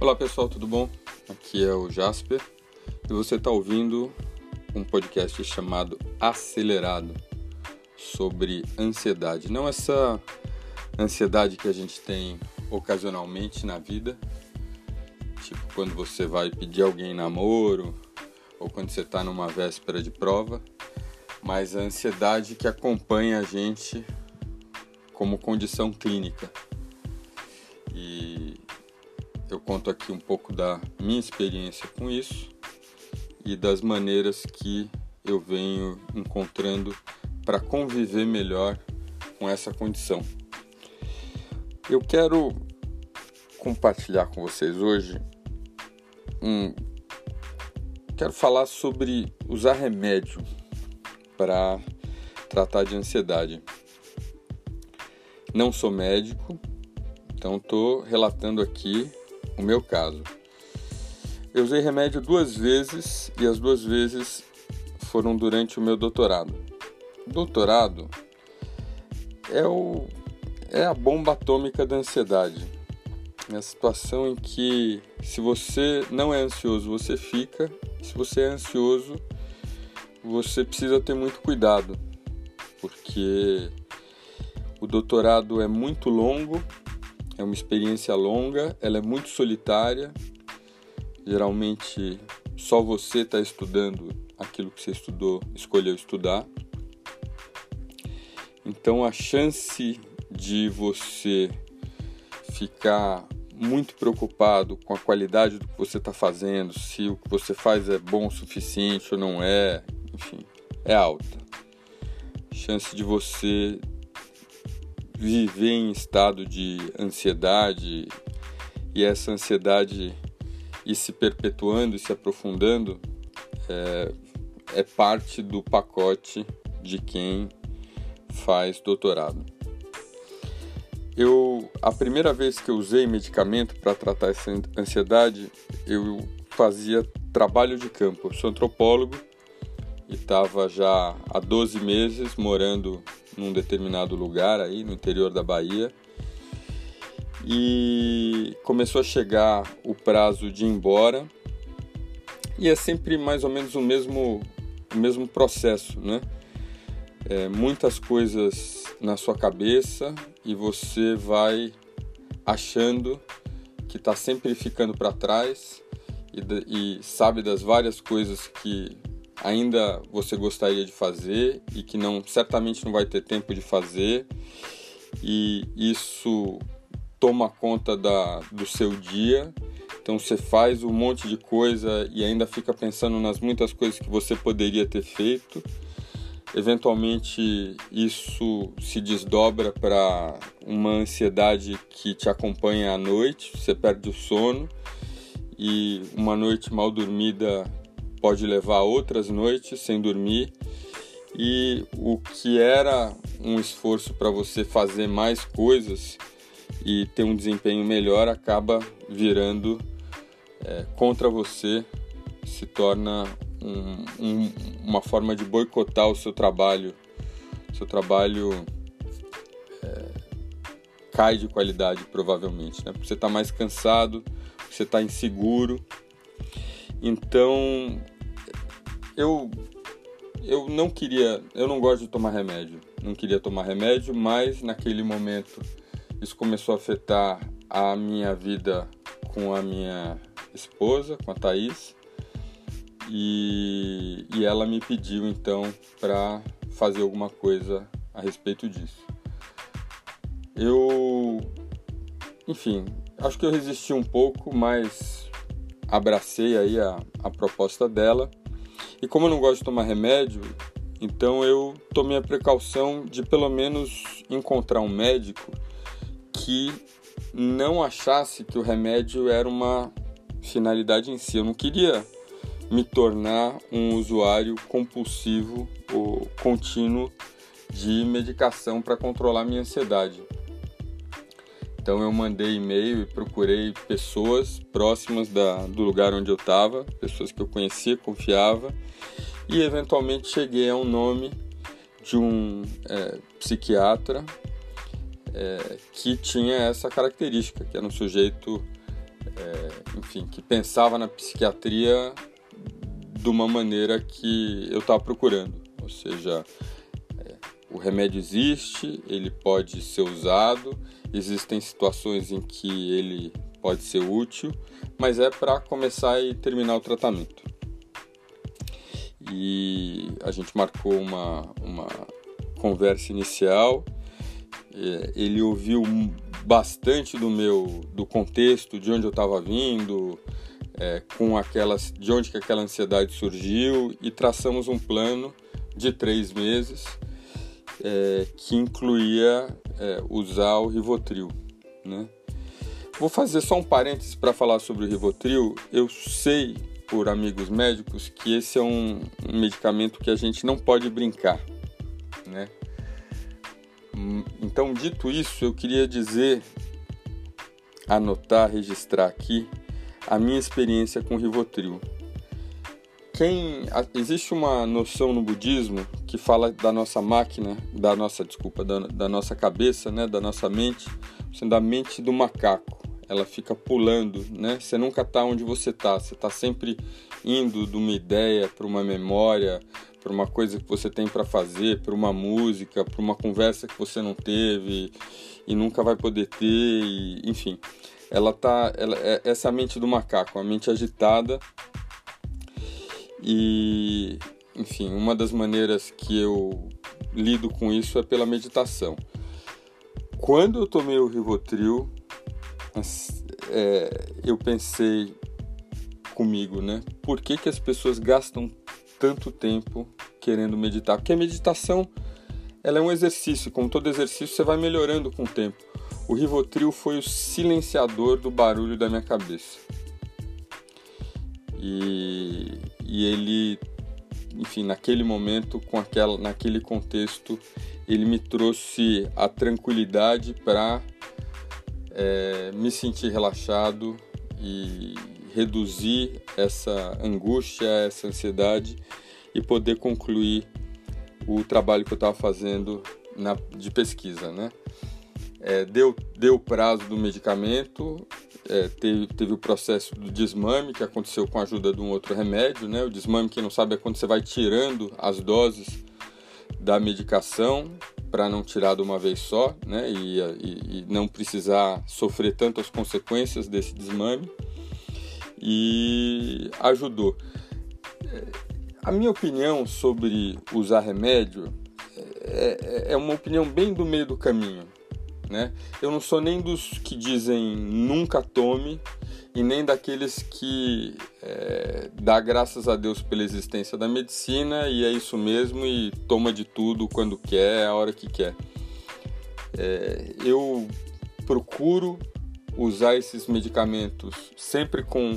Olá pessoal, tudo bom? Aqui é o Jasper e você está ouvindo um podcast chamado Acelerado sobre ansiedade. Não essa ansiedade que a gente tem ocasionalmente na vida, tipo quando você vai pedir alguém namoro ou quando você está numa véspera de prova, mas a ansiedade que acompanha a gente como condição clínica. Eu conto aqui um pouco da minha experiência com isso e das maneiras que eu venho encontrando para conviver melhor com essa condição. Eu quero compartilhar com vocês hoje um quero falar sobre usar remédio para tratar de ansiedade. Não sou médico, então estou relatando aqui o meu caso. Eu usei remédio duas vezes e as duas vezes foram durante o meu doutorado. Doutorado é, o, é a bomba atômica da ansiedade. É a situação em que, se você não é ansioso, você fica. Se você é ansioso, você precisa ter muito cuidado, porque o doutorado é muito longo é uma experiência longa, ela é muito solitária. Geralmente só você está estudando aquilo que você estudou, escolheu estudar. Então a chance de você ficar muito preocupado com a qualidade do que você está fazendo, se o que você faz é bom o suficiente ou não é, enfim, é alta. A chance de você viver em estado de ansiedade e essa ansiedade ir se perpetuando e se aprofundando é, é parte do pacote de quem faz doutorado. Eu a primeira vez que eu usei medicamento para tratar essa ansiedade, eu fazia trabalho de campo. Eu sou antropólogo e estava já há 12 meses morando num determinado lugar aí no interior da Bahia. E começou a chegar o prazo de ir embora. E é sempre mais ou menos o mesmo, o mesmo processo, né? É, muitas coisas na sua cabeça e você vai achando que está sempre ficando para trás e, e sabe das várias coisas que ainda você gostaria de fazer e que não certamente não vai ter tempo de fazer e isso toma conta da, do seu dia. Então você faz um monte de coisa e ainda fica pensando nas muitas coisas que você poderia ter feito. Eventualmente isso se desdobra para uma ansiedade que te acompanha à noite, você perde o sono e uma noite mal dormida pode levar outras noites sem dormir e o que era um esforço para você fazer mais coisas e ter um desempenho melhor acaba virando é, contra você, se torna um, um, uma forma de boicotar o seu trabalho. Seu trabalho é, cai de qualidade, provavelmente, né? porque você está mais cansado, você está inseguro. Então, eu eu não queria, eu não gosto de tomar remédio, não queria tomar remédio, mas naquele momento isso começou a afetar a minha vida com a minha esposa, com a Thaís, e, e ela me pediu então para fazer alguma coisa a respeito disso. Eu, enfim, acho que eu resisti um pouco, mas abracei aí a, a proposta dela e como eu não gosto de tomar remédio, então eu tomei a precaução de pelo menos encontrar um médico que não achasse que o remédio era uma finalidade em si. Eu não queria me tornar um usuário compulsivo ou contínuo de medicação para controlar minha ansiedade. Então eu mandei e-mail e procurei pessoas próximas da, do lugar onde eu estava, pessoas que eu conhecia, confiava, e eventualmente cheguei a um nome de um é, psiquiatra é, que tinha essa característica, que era um sujeito é, enfim, que pensava na psiquiatria de uma maneira que eu estava procurando, ou seja, o remédio existe, ele pode ser usado, existem situações em que ele pode ser útil, mas é para começar e terminar o tratamento. E a gente marcou uma, uma conversa inicial. É, ele ouviu bastante do meu do contexto, de onde eu estava vindo, é, com aquelas, de onde que aquela ansiedade surgiu e traçamos um plano de três meses é, que incluía é, usar o Rivotril, né? Vou fazer só um parênteses para falar sobre o Rivotril. Eu sei por amigos médicos que esse é um, um medicamento que a gente não pode brincar, né? Então, dito isso, eu queria dizer, anotar, registrar aqui a minha experiência com o Rivotril. Quem existe uma noção no budismo que fala da nossa máquina, da nossa desculpa, da, da nossa cabeça, né, da nossa mente, sendo a mente do macaco ela fica pulando, né? Você nunca está onde você está, você está sempre indo de uma ideia para uma memória, para uma coisa que você tem para fazer, para uma música, para uma conversa que você não teve e nunca vai poder ter, e, enfim. Ela tá, ela, é essa mente do macaco, a mente agitada. E, enfim, uma das maneiras que eu lido com isso é pela meditação. Quando eu tomei o Rivotril, é, eu pensei comigo, né? Por que, que as pessoas gastam tanto tempo querendo meditar? Porque a meditação ela é um exercício, como todo exercício você vai melhorando com o tempo. O Rivotril foi o silenciador do barulho da minha cabeça. E, e ele, enfim, naquele momento, com aquela, naquele contexto, ele me trouxe a tranquilidade para é, me sentir relaxado e reduzir essa angústia, essa ansiedade e poder concluir o trabalho que eu estava fazendo na, de pesquisa, né? É, deu, deu o prazo do medicamento, é, teve, teve o processo do desmame que aconteceu com a ajuda de um outro remédio, né? O desmame, quem não sabe, é quando você vai tirando as doses da medicação para não tirar de uma vez só, né? E, e, e, não precisar sofrer tantas consequências desse desmame. E ajudou. É, a minha opinião sobre usar remédio é, é, é uma opinião bem do meio do caminho. Né? Eu não sou nem dos que dizem nunca tome e nem daqueles que é, dá graças a Deus pela existência da medicina e é isso mesmo e toma de tudo quando quer, a hora que quer. É, eu procuro usar esses medicamentos sempre com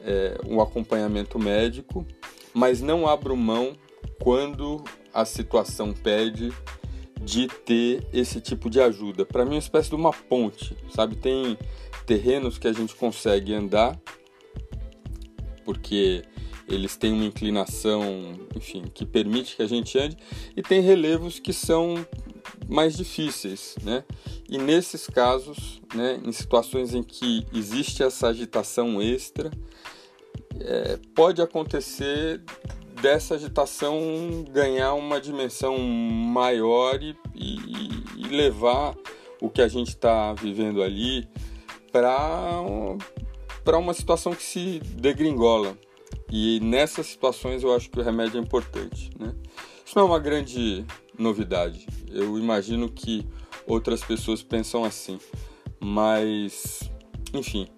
é, um acompanhamento médico, mas não abro mão quando a situação pede de ter esse tipo de ajuda. Para mim é uma espécie de uma ponte, sabe? Tem terrenos que a gente consegue andar porque eles têm uma inclinação, enfim, que permite que a gente ande, e tem relevos que são mais difíceis, né? E nesses casos, né, em situações em que existe essa agitação extra, é, pode acontecer dessa agitação ganhar uma dimensão maior e, e, e levar o que a gente está vivendo ali para uma situação que se degringola. E nessas situações eu acho que o remédio é importante. Né? Isso não é uma grande novidade. Eu imagino que outras pessoas pensam assim. Mas, enfim,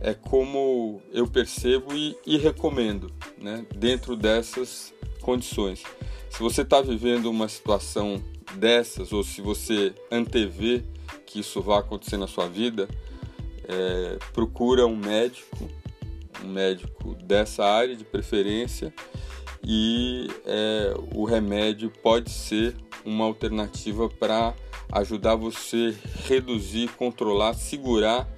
é como eu percebo e, e recomendo, né? dentro dessas condições. Se você está vivendo uma situação dessas, ou se você antevê que isso vai acontecer na sua vida, é, procura um médico, um médico dessa área de preferência, e é, o remédio pode ser uma alternativa para ajudar você reduzir, controlar, segurar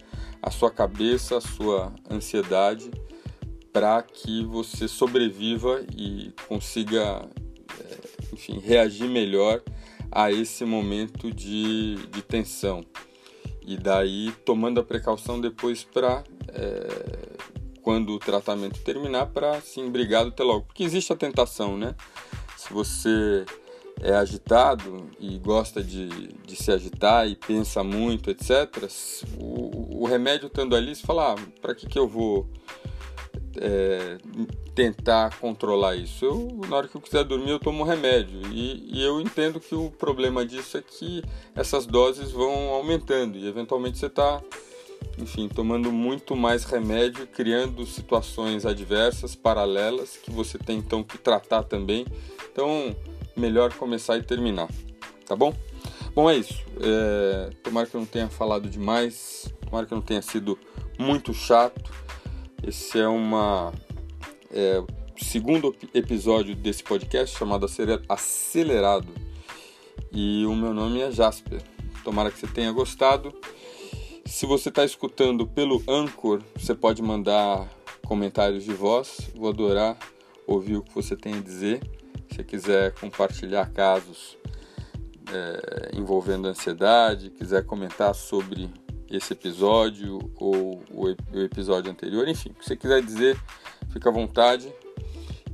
a sua cabeça, a sua ansiedade, para que você sobreviva e consiga, é, enfim, reagir melhor a esse momento de, de tensão. E daí tomando a precaução depois para é, quando o tratamento terminar para sim, obrigado até logo. Porque existe a tentação, né? Se você é agitado e gosta de, de se agitar e pensa muito, etc., o, o remédio estando ali, você fala, ah, para que, que eu vou é, tentar controlar isso? Eu, na hora que eu quiser dormir, eu tomo remédio. E, e eu entendo que o problema disso é que essas doses vão aumentando e eventualmente você está enfim, tomando muito mais remédio, criando situações adversas, paralelas, que você tem então que tratar também. Então, melhor começar e terminar, tá bom? Bom, é isso. É, tomara que eu não tenha falado demais, tomara que não tenha sido muito chato. Esse é uma é, segundo episódio desse podcast chamado Acelerado. E o meu nome é Jasper. Tomara que você tenha gostado. Se você está escutando pelo Anchor, você pode mandar comentários de voz. Vou adorar ouvir o que você tem a dizer. Se quiser compartilhar casos é, envolvendo ansiedade, quiser comentar sobre esse episódio ou o, episódio anterior, enfim, o que você quiser dizer, fica à vontade.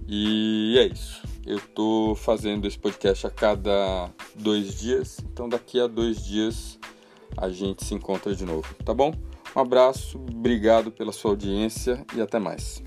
E é isso. Eu estou fazendo esse podcast a cada dois dias, então daqui a dois dias a gente se encontra de novo, tá bom? Um abraço, obrigado pela sua audiência e até mais.